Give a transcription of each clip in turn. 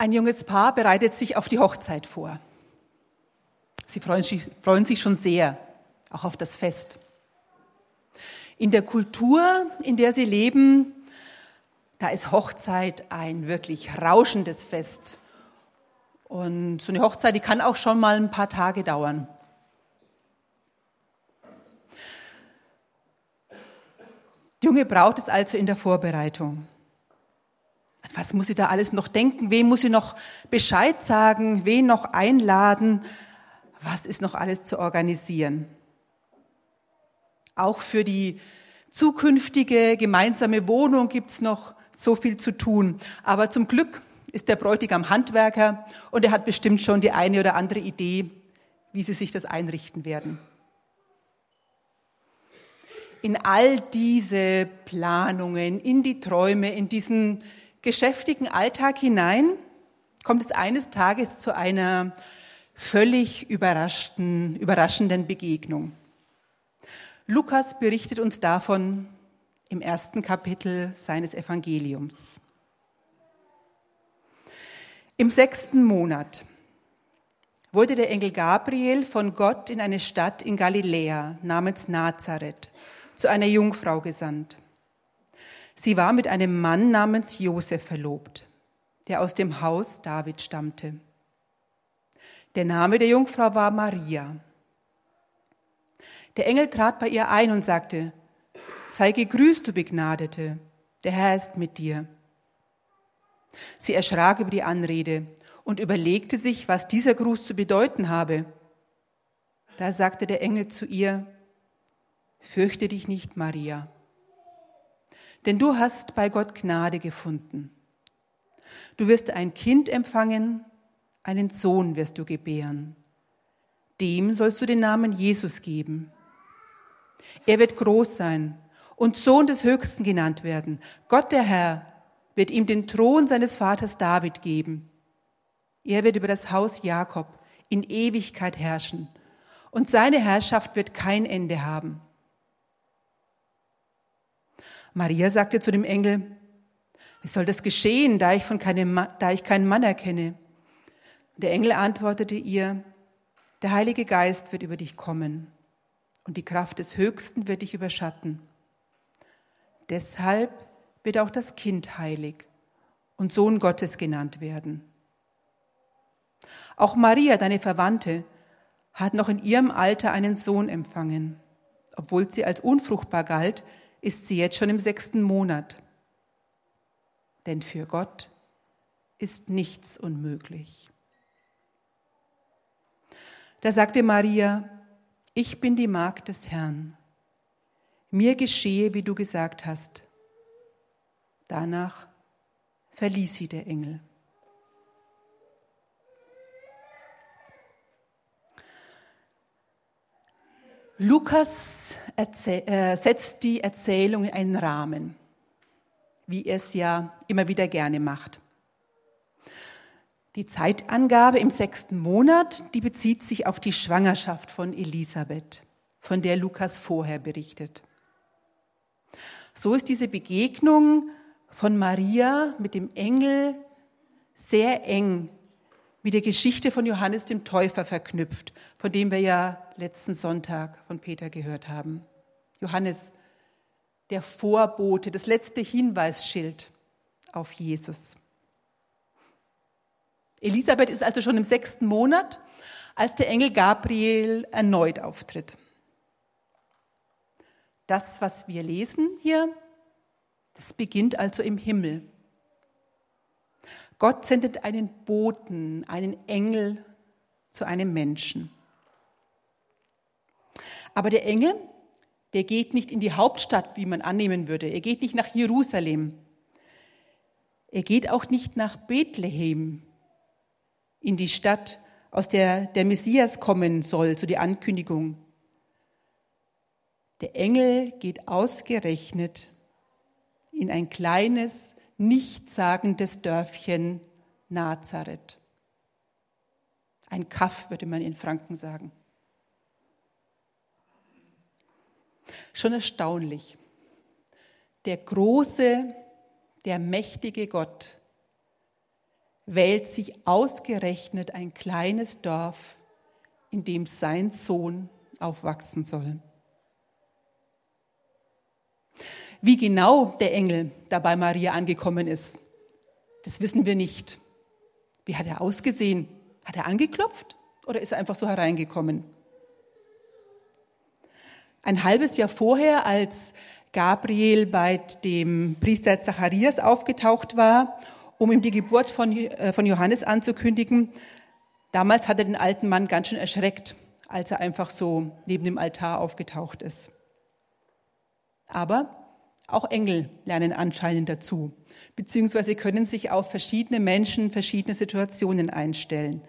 Ein junges Paar bereitet sich auf die Hochzeit vor. Sie freuen sich, freuen sich schon sehr, auch auf das Fest. In der Kultur, in der sie leben, da ist Hochzeit ein wirklich rauschendes Fest. Und so eine Hochzeit, die kann auch schon mal ein paar Tage dauern. Die junge Braut ist also in der Vorbereitung. Was muss sie da alles noch denken? Wem muss sie noch Bescheid sagen? Wen noch einladen? Was ist noch alles zu organisieren? Auch für die zukünftige gemeinsame Wohnung gibt's noch so viel zu tun. Aber zum Glück ist der Bräutigam Handwerker und er hat bestimmt schon die eine oder andere Idee, wie sie sich das einrichten werden. In all diese Planungen, in die Träume, in diesen geschäftigen Alltag hinein kommt es eines Tages zu einer völlig überraschten, überraschenden Begegnung. Lukas berichtet uns davon im ersten Kapitel seines Evangeliums. Im sechsten Monat wurde der Engel Gabriel von Gott in eine Stadt in Galiläa namens Nazareth zu einer Jungfrau gesandt. Sie war mit einem Mann namens Josef verlobt, der aus dem Haus David stammte. Der Name der Jungfrau war Maria. Der Engel trat bei ihr ein und sagte, sei gegrüßt, du Begnadete, der Herr ist mit dir. Sie erschrak über die Anrede und überlegte sich, was dieser Gruß zu bedeuten habe. Da sagte der Engel zu ihr, fürchte dich nicht, Maria denn du hast bei Gott Gnade gefunden. Du wirst ein Kind empfangen, einen Sohn wirst du gebären. Dem sollst du den Namen Jesus geben. Er wird groß sein und Sohn des Höchsten genannt werden. Gott der Herr wird ihm den Thron seines Vaters David geben. Er wird über das Haus Jakob in Ewigkeit herrschen und seine Herrschaft wird kein Ende haben. Maria sagte zu dem Engel, wie soll das geschehen, da ich, von keinem, da ich keinen Mann erkenne? Der Engel antwortete ihr, der Heilige Geist wird über dich kommen und die Kraft des Höchsten wird dich überschatten. Deshalb wird auch das Kind heilig und Sohn Gottes genannt werden. Auch Maria, deine Verwandte, hat noch in ihrem Alter einen Sohn empfangen. Obwohl sie als unfruchtbar galt, ist sie jetzt schon im sechsten Monat. Denn für Gott ist nichts unmöglich. Da sagte Maria, ich bin die Magd des Herrn. Mir geschehe, wie du gesagt hast. Danach verließ sie der Engel. Lukas äh, setzt die Erzählung in einen Rahmen, wie er es ja immer wieder gerne macht. Die Zeitangabe im sechsten Monat, die bezieht sich auf die Schwangerschaft von Elisabeth, von der Lukas vorher berichtet. So ist diese Begegnung von Maria mit dem Engel sehr eng mit der Geschichte von Johannes dem Täufer verknüpft, von dem wir ja letzten Sonntag von Peter gehört haben. Johannes, der Vorbote, das letzte Hinweisschild auf Jesus. Elisabeth ist also schon im sechsten Monat, als der Engel Gabriel erneut auftritt. Das, was wir lesen hier, das beginnt also im Himmel. Gott sendet einen Boten, einen Engel zu einem Menschen. Aber der Engel, der geht nicht in die Hauptstadt, wie man annehmen würde. Er geht nicht nach Jerusalem. Er geht auch nicht nach Bethlehem, in die Stadt, aus der der Messias kommen soll, zu der Ankündigung. Der Engel geht ausgerechnet in ein kleines, nichtssagendes Dörfchen Nazareth. Ein Kaff, würde man in Franken sagen. Schon erstaunlich. Der große, der mächtige Gott wählt sich ausgerechnet ein kleines Dorf, in dem sein Sohn aufwachsen soll. Wie genau der Engel dabei Maria angekommen ist, das wissen wir nicht. Wie hat er ausgesehen? Hat er angeklopft oder ist er einfach so hereingekommen? Ein halbes Jahr vorher, als Gabriel bei dem Priester Zacharias aufgetaucht war, um ihm die Geburt von, äh, von Johannes anzukündigen, damals hat er den alten Mann ganz schön erschreckt, als er einfach so neben dem Altar aufgetaucht ist. Aber auch Engel lernen anscheinend dazu, beziehungsweise können sich auf verschiedene Menschen, verschiedene Situationen einstellen.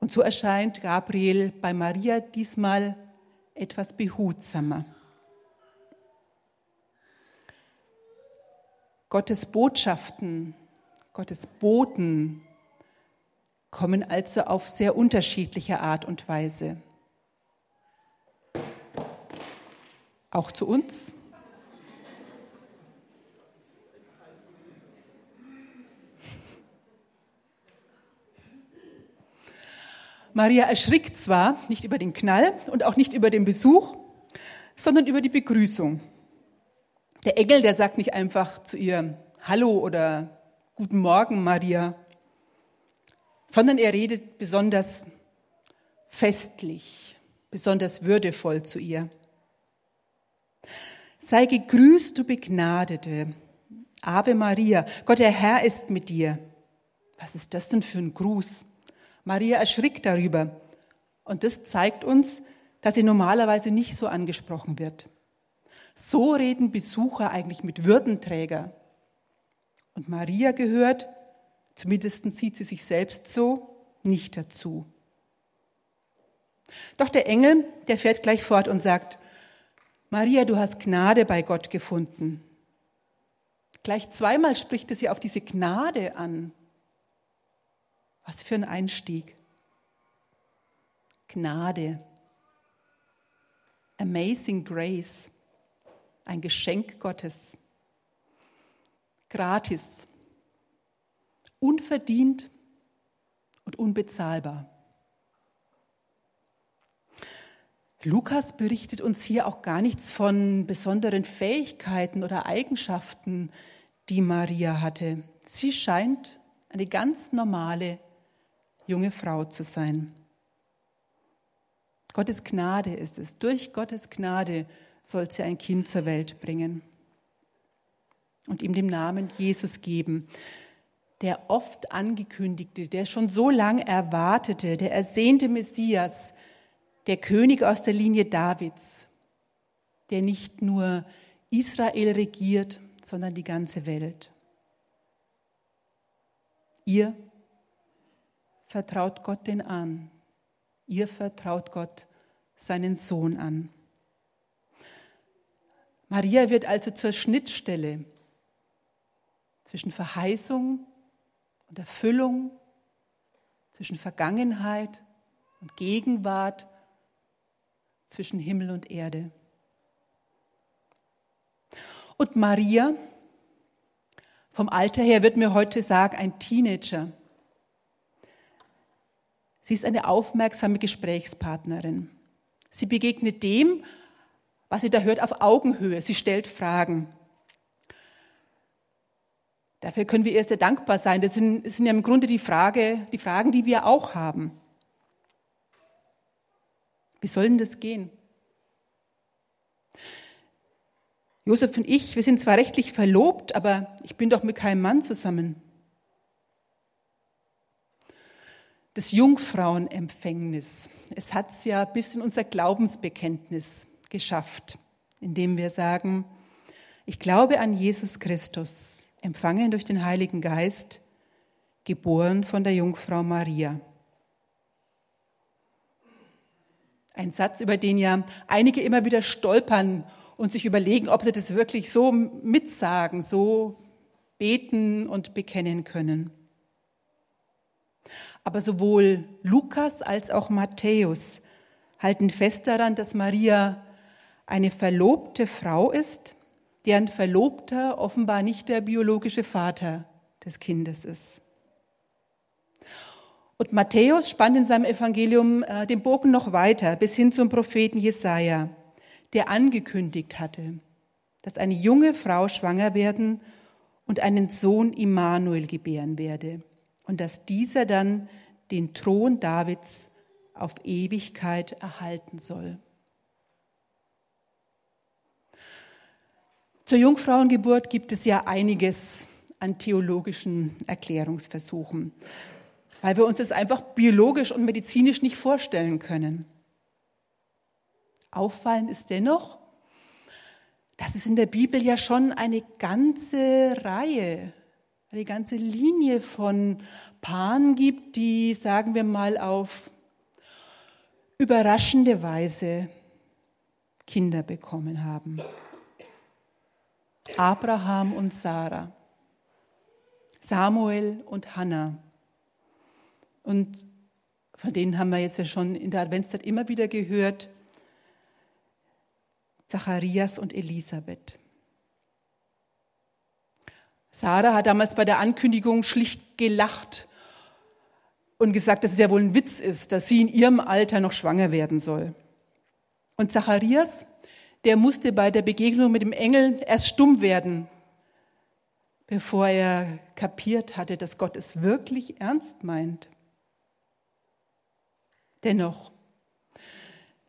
Und so erscheint Gabriel bei Maria diesmal etwas behutsamer. Gottes Botschaften, Gottes Boten kommen also auf sehr unterschiedliche Art und Weise. Auch zu uns. Maria erschrickt zwar nicht über den Knall und auch nicht über den Besuch, sondern über die Begrüßung. Der Engel, der sagt nicht einfach zu ihr Hallo oder Guten Morgen, Maria, sondern er redet besonders festlich, besonders würdevoll zu ihr. Sei gegrüßt, du Begnadete. Ave Maria, Gott der Herr ist mit dir. Was ist das denn für ein Gruß? Maria erschrickt darüber. Und das zeigt uns, dass sie normalerweise nicht so angesprochen wird. So reden Besucher eigentlich mit Würdenträger. Und Maria gehört, zumindest sieht sie sich selbst so, nicht dazu. Doch der Engel, der fährt gleich fort und sagt, Maria, du hast Gnade bei Gott gefunden. Gleich zweimal spricht er sie auf diese Gnade an. Was für ein Einstieg. Gnade. Amazing Grace ein Geschenk Gottes. Gratis, unverdient und unbezahlbar. Lukas berichtet uns hier auch gar nichts von besonderen Fähigkeiten oder Eigenschaften, die Maria hatte. Sie scheint eine ganz normale junge Frau zu sein. Gottes Gnade ist es. Durch Gottes Gnade soll sie ein Kind zur Welt bringen und ihm den Namen Jesus geben. Der oft angekündigte, der schon so lang erwartete, der ersehnte Messias, der König aus der Linie Davids, der nicht nur Israel regiert, sondern die ganze Welt. Ihr vertraut Gott den an. Ihr vertraut Gott seinen Sohn an. Maria wird also zur Schnittstelle zwischen Verheißung und Erfüllung, zwischen Vergangenheit und Gegenwart, zwischen Himmel und Erde. Und Maria, vom Alter her wird mir heute sagen, ein Teenager. Sie ist eine aufmerksame Gesprächspartnerin. Sie begegnet dem, was sie da hört, auf Augenhöhe. Sie stellt Fragen. Dafür können wir ihr sehr dankbar sein. Das sind, das sind ja im Grunde die, Frage, die Fragen, die wir auch haben. Wie soll denn das gehen? Josef und ich, wir sind zwar rechtlich verlobt, aber ich bin doch mit keinem Mann zusammen. Das Jungfrauenempfängnis, es hat es ja bis in unser Glaubensbekenntnis geschafft, indem wir sagen, ich glaube an Jesus Christus, empfangen durch den Heiligen Geist, geboren von der Jungfrau Maria. Ein Satz, über den ja einige immer wieder stolpern und sich überlegen, ob sie das wirklich so mitsagen, so beten und bekennen können. Aber sowohl Lukas als auch Matthäus halten fest daran, dass Maria eine verlobte Frau ist, deren Verlobter offenbar nicht der biologische Vater des Kindes ist. Und Matthäus spannt in seinem Evangelium äh, den Bogen noch weiter bis hin zum Propheten Jesaja, der angekündigt hatte, dass eine junge Frau schwanger werden und einen Sohn Immanuel gebären werde und dass dieser dann den Thron Davids auf Ewigkeit erhalten soll. Zur Jungfrauengeburt gibt es ja einiges an theologischen Erklärungsversuchen, weil wir uns das einfach biologisch und medizinisch nicht vorstellen können. Auffallend ist dennoch, dass es in der Bibel ja schon eine ganze Reihe, eine ganze Linie von Paaren gibt, die, sagen wir mal, auf überraschende Weise Kinder bekommen haben. Abraham und Sarah, Samuel und Hannah. Und von denen haben wir jetzt ja schon in der Adventszeit immer wieder gehört, Zacharias und Elisabeth. Sarah hat damals bei der Ankündigung schlicht gelacht und gesagt, dass es ja wohl ein Witz ist, dass sie in ihrem Alter noch schwanger werden soll. Und Zacharias, der musste bei der Begegnung mit dem Engel erst stumm werden, bevor er kapiert hatte, dass Gott es wirklich ernst meint. Dennoch,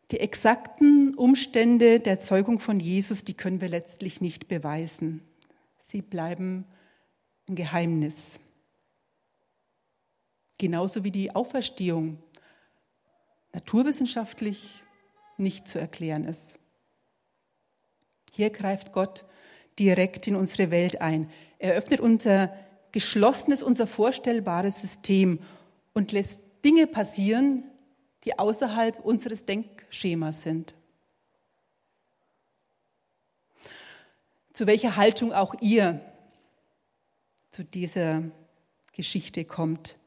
die exakten Umstände der Zeugung von Jesus, die können wir letztlich nicht beweisen. Sie bleiben ein Geheimnis. Genauso wie die Auferstehung naturwissenschaftlich nicht zu erklären ist. Hier greift Gott direkt in unsere Welt ein. Er öffnet unser geschlossenes, unser vorstellbares System und lässt Dinge passieren, die außerhalb unseres Denkschemas sind. Zu welcher Haltung auch ihr zu dieser Geschichte kommt.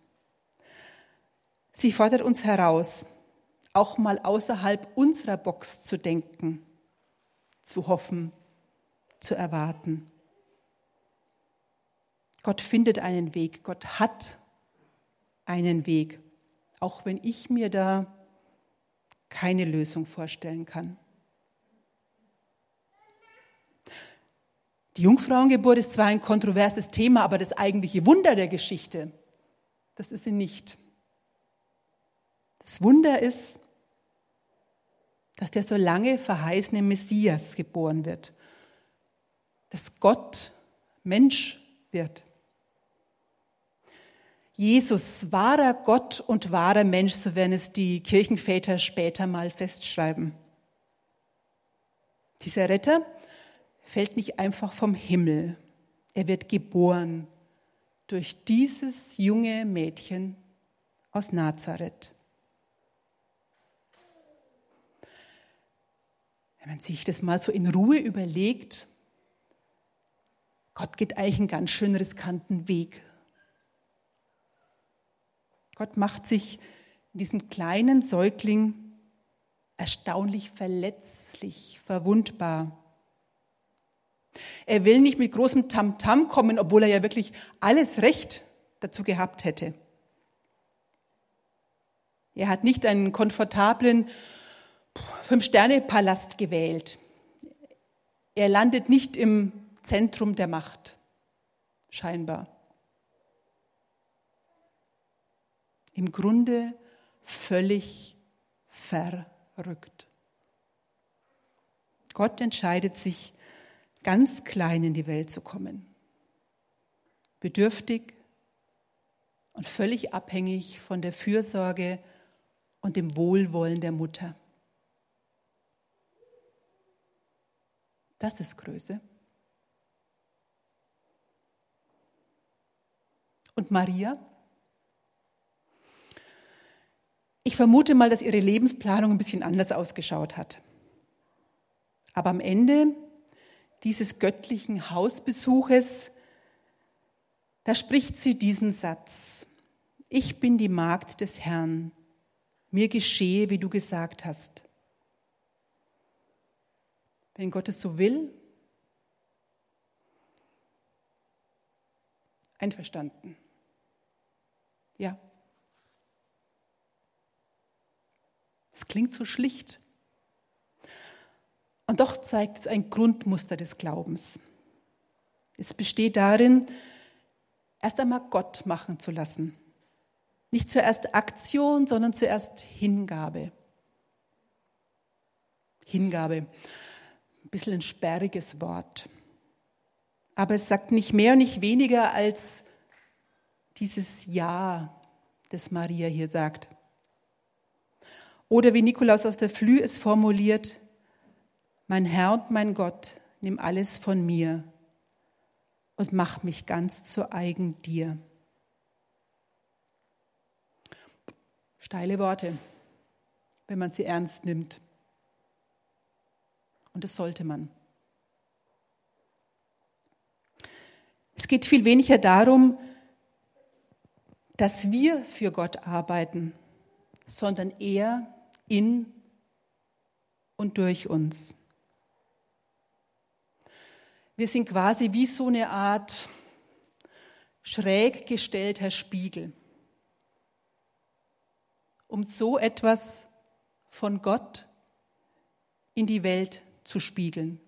Sie fordert uns heraus, auch mal außerhalb unserer Box zu denken, zu hoffen, zu erwarten. Gott findet einen Weg, Gott hat einen Weg auch wenn ich mir da keine Lösung vorstellen kann. Die Jungfrauengeburt ist zwar ein kontroverses Thema, aber das eigentliche Wunder der Geschichte, das ist sie nicht. Das Wunder ist, dass der so lange verheißene Messias geboren wird, dass Gott Mensch wird. Jesus, wahrer Gott und wahrer Mensch, so werden es die Kirchenväter später mal festschreiben. Dieser Retter fällt nicht einfach vom Himmel. Er wird geboren durch dieses junge Mädchen aus Nazareth. Wenn man sich das mal so in Ruhe überlegt, Gott geht eigentlich einen ganz schön riskanten Weg Gott macht sich in diesem kleinen Säugling erstaunlich verletzlich, verwundbar. Er will nicht mit großem Tamtam -Tam kommen, obwohl er ja wirklich alles Recht dazu gehabt hätte. Er hat nicht einen komfortablen Fünf-Sterne-Palast gewählt. Er landet nicht im Zentrum der Macht, scheinbar. Im Grunde völlig verrückt. Gott entscheidet sich, ganz klein in die Welt zu kommen. Bedürftig und völlig abhängig von der Fürsorge und dem Wohlwollen der Mutter. Das ist Größe. Und Maria? Ich vermute mal, dass ihre Lebensplanung ein bisschen anders ausgeschaut hat. Aber am Ende dieses göttlichen Hausbesuches, da spricht sie diesen Satz. Ich bin die Magd des Herrn. Mir geschehe, wie du gesagt hast. Wenn Gott es so will, einverstanden. Ja. Es klingt so schlicht. Und doch zeigt es ein Grundmuster des Glaubens. Es besteht darin, erst einmal Gott machen zu lassen. Nicht zuerst Aktion, sondern zuerst Hingabe. Hingabe, ein bisschen ein sperriges Wort. Aber es sagt nicht mehr und nicht weniger als dieses Ja, das Maria hier sagt. Oder wie Nikolaus aus der Flü es formuliert, mein Herr und mein Gott, nimm alles von mir und mach mich ganz zu eigen dir. Steile Worte, wenn man sie ernst nimmt. Und das sollte man. Es geht viel weniger darum, dass wir für Gott arbeiten, sondern er in und durch uns. Wir sind quasi wie so eine Art schräg gestellter Spiegel, um so etwas von Gott in die Welt zu spiegeln.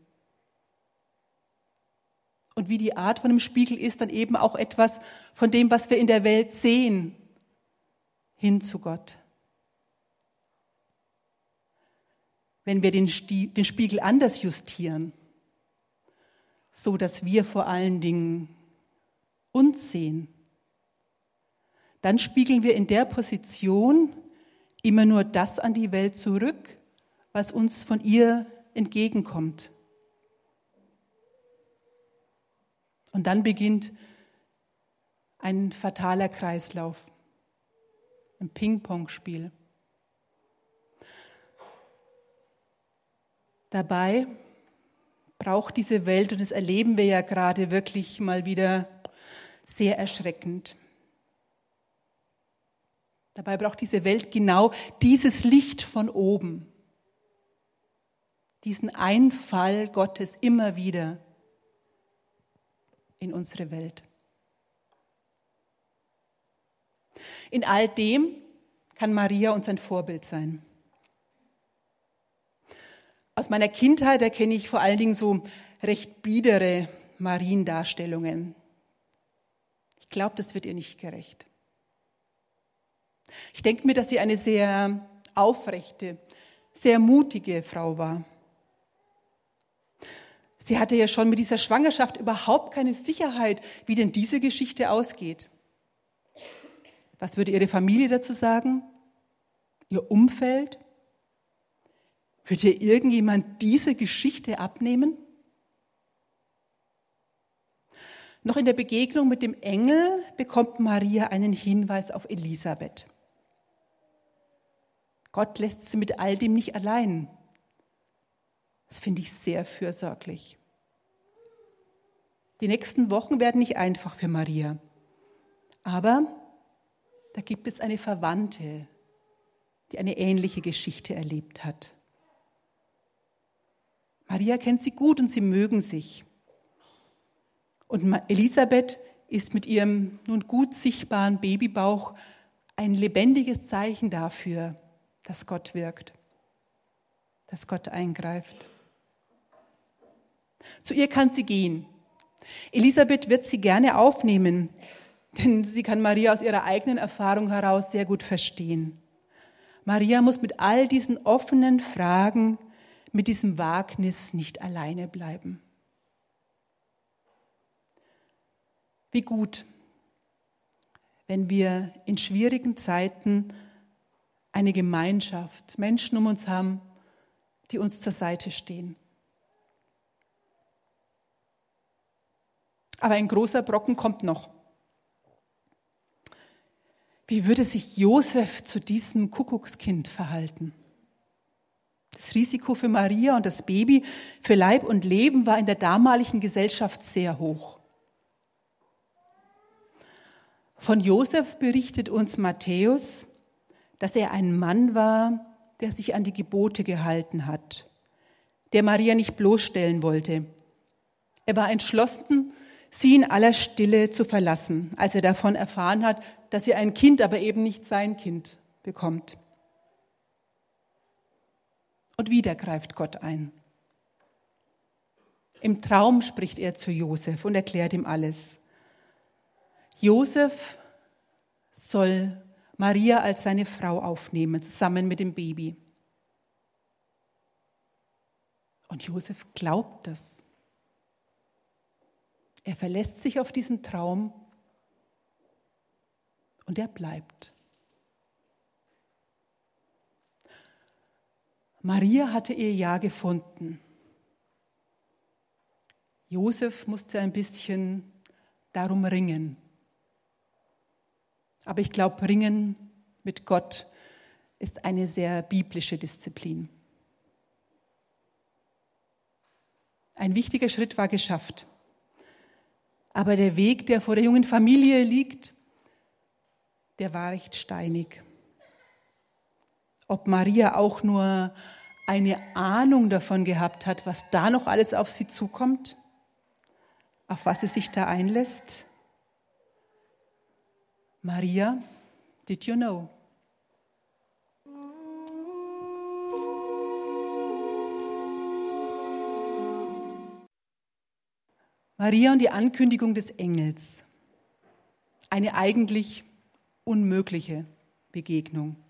Und wie die Art von einem Spiegel ist, dann eben auch etwas von dem, was wir in der Welt sehen, hin zu Gott. Wenn wir den, Spiegel anders justieren, so dass wir vor allen Dingen uns sehen, dann spiegeln wir in der Position immer nur das an die Welt zurück, was uns von ihr entgegenkommt. Und dann beginnt ein fataler Kreislauf, ein Ping-Pong-Spiel. Dabei braucht diese Welt, und das erleben wir ja gerade wirklich mal wieder sehr erschreckend. Dabei braucht diese Welt genau dieses Licht von oben, diesen Einfall Gottes immer wieder in unsere Welt. In all dem kann Maria uns ein Vorbild sein. Aus meiner Kindheit erkenne ich vor allen Dingen so recht biedere Mariendarstellungen. Ich glaube, das wird ihr nicht gerecht. Ich denke mir, dass sie eine sehr aufrechte, sehr mutige Frau war. Sie hatte ja schon mit dieser Schwangerschaft überhaupt keine Sicherheit, wie denn diese Geschichte ausgeht. Was würde ihre Familie dazu sagen? Ihr Umfeld? Wird ihr irgendjemand diese Geschichte abnehmen? Noch in der Begegnung mit dem Engel bekommt Maria einen Hinweis auf Elisabeth. Gott lässt sie mit all dem nicht allein. Das finde ich sehr fürsorglich. Die nächsten Wochen werden nicht einfach für Maria. Aber da gibt es eine Verwandte, die eine ähnliche Geschichte erlebt hat. Maria kennt sie gut und sie mögen sich. Und Elisabeth ist mit ihrem nun gut sichtbaren Babybauch ein lebendiges Zeichen dafür, dass Gott wirkt, dass Gott eingreift. Zu ihr kann sie gehen. Elisabeth wird sie gerne aufnehmen, denn sie kann Maria aus ihrer eigenen Erfahrung heraus sehr gut verstehen. Maria muss mit all diesen offenen Fragen, mit diesem Wagnis nicht alleine bleiben. Wie gut, wenn wir in schwierigen Zeiten eine Gemeinschaft, Menschen um uns haben, die uns zur Seite stehen. Aber ein großer Brocken kommt noch. Wie würde sich Josef zu diesem Kuckuckskind verhalten? Das Risiko für Maria und das Baby, für Leib und Leben war in der damaligen Gesellschaft sehr hoch. Von Josef berichtet uns Matthäus, dass er ein Mann war, der sich an die Gebote gehalten hat, der Maria nicht bloßstellen wollte. Er war entschlossen, sie in aller Stille zu verlassen, als er davon erfahren hat, dass sie ein Kind, aber eben nicht sein Kind bekommt. Und wieder greift Gott ein. Im Traum spricht er zu Josef und erklärt ihm alles. Josef soll Maria als seine Frau aufnehmen, zusammen mit dem Baby. Und Josef glaubt das. Er verlässt sich auf diesen Traum und er bleibt. Maria hatte ihr Ja gefunden. Josef musste ein bisschen darum ringen. Aber ich glaube, Ringen mit Gott ist eine sehr biblische Disziplin. Ein wichtiger Schritt war geschafft. Aber der Weg, der vor der jungen Familie liegt, der war recht steinig. Ob Maria auch nur eine Ahnung davon gehabt hat, was da noch alles auf sie zukommt, auf was sie sich da einlässt? Maria, did you know? Maria und die Ankündigung des Engels. Eine eigentlich unmögliche Begegnung.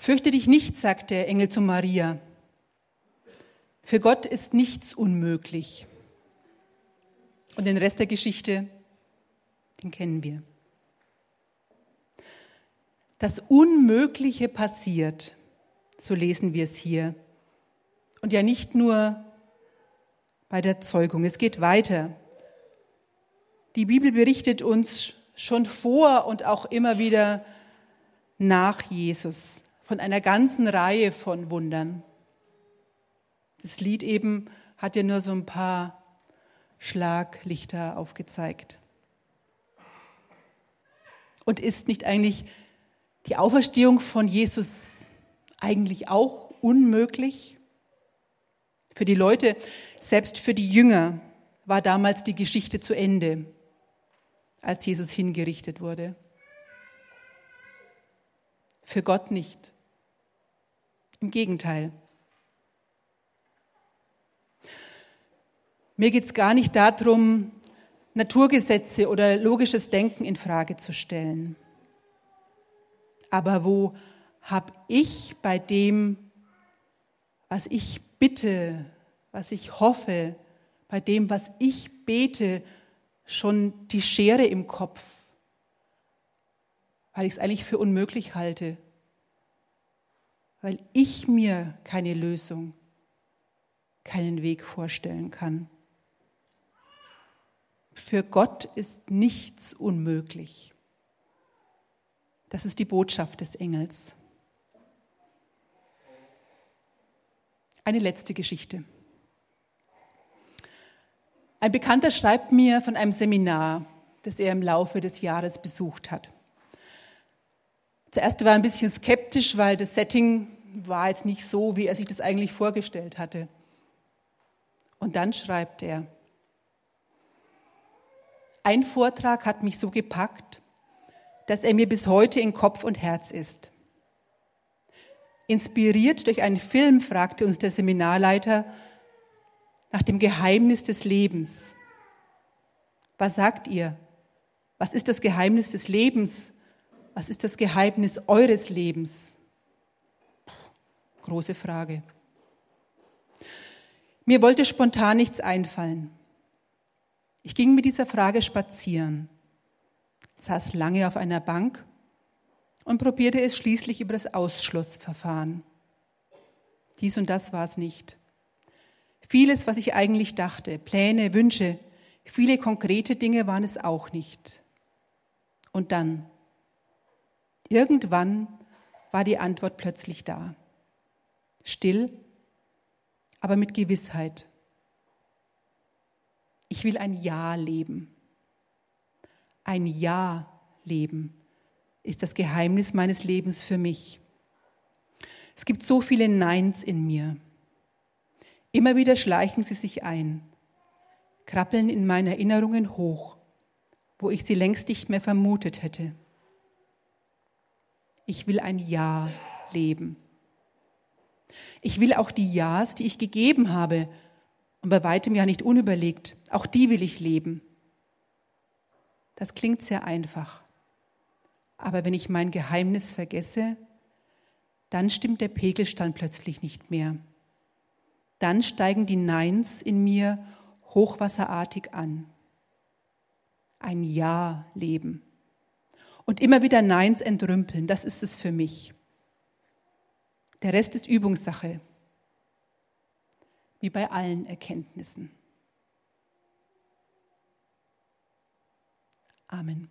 Fürchte dich nicht, sagt der Engel zu Maria. Für Gott ist nichts unmöglich. Und den Rest der Geschichte den kennen wir. Das Unmögliche passiert, so lesen wir es hier. Und ja nicht nur bei der Zeugung, es geht weiter. Die Bibel berichtet uns schon vor und auch immer wieder nach Jesus von einer ganzen Reihe von Wundern. Das Lied eben hat ja nur so ein paar Schlaglichter aufgezeigt. Und ist nicht eigentlich die Auferstehung von Jesus eigentlich auch unmöglich? Für die Leute, selbst für die Jünger, war damals die Geschichte zu Ende, als Jesus hingerichtet wurde. Für Gott nicht. Im Gegenteil. Mir geht es gar nicht darum, Naturgesetze oder logisches Denken in Frage zu stellen. Aber wo habe ich bei dem, was ich bitte, was ich hoffe, bei dem, was ich bete, schon die Schere im Kopf, weil ich es eigentlich für unmöglich halte, weil ich mir keine Lösung, keinen Weg vorstellen kann. Für Gott ist nichts unmöglich. Das ist die Botschaft des Engels. Eine letzte Geschichte. Ein Bekannter schreibt mir von einem Seminar, das er im Laufe des Jahres besucht hat. Zuerst war er ein bisschen skeptisch, weil das Setting war jetzt nicht so, wie er sich das eigentlich vorgestellt hatte. Und dann schreibt er, ein Vortrag hat mich so gepackt, dass er mir bis heute in Kopf und Herz ist. Inspiriert durch einen Film fragte uns der Seminarleiter nach dem Geheimnis des Lebens. Was sagt ihr? Was ist das Geheimnis des Lebens? Was ist das Geheimnis eures Lebens? Große Frage. Mir wollte spontan nichts einfallen. Ich ging mit dieser Frage spazieren, saß lange auf einer Bank und probierte es schließlich über das Ausschlussverfahren. Dies und das war es nicht. Vieles, was ich eigentlich dachte, Pläne, Wünsche, viele konkrete Dinge waren es auch nicht. Und dann, irgendwann war die Antwort plötzlich da. Still, aber mit Gewissheit. Ich will ein Ja leben. Ein Ja leben ist das Geheimnis meines Lebens für mich. Es gibt so viele Neins in mir. Immer wieder schleichen sie sich ein, krabbeln in meinen Erinnerungen hoch, wo ich sie längst nicht mehr vermutet hätte. Ich will ein Ja leben. Ich will auch die Ja's, die ich gegeben habe, und bei weitem ja nicht unüberlegt, auch die will ich leben. Das klingt sehr einfach. Aber wenn ich mein Geheimnis vergesse, dann stimmt der Pegelstand plötzlich nicht mehr. Dann steigen die Neins in mir hochwasserartig an. Ein Ja-Leben. Und immer wieder Neins entrümpeln, das ist es für mich. Der Rest ist Übungssache, wie bei allen Erkenntnissen. Amen.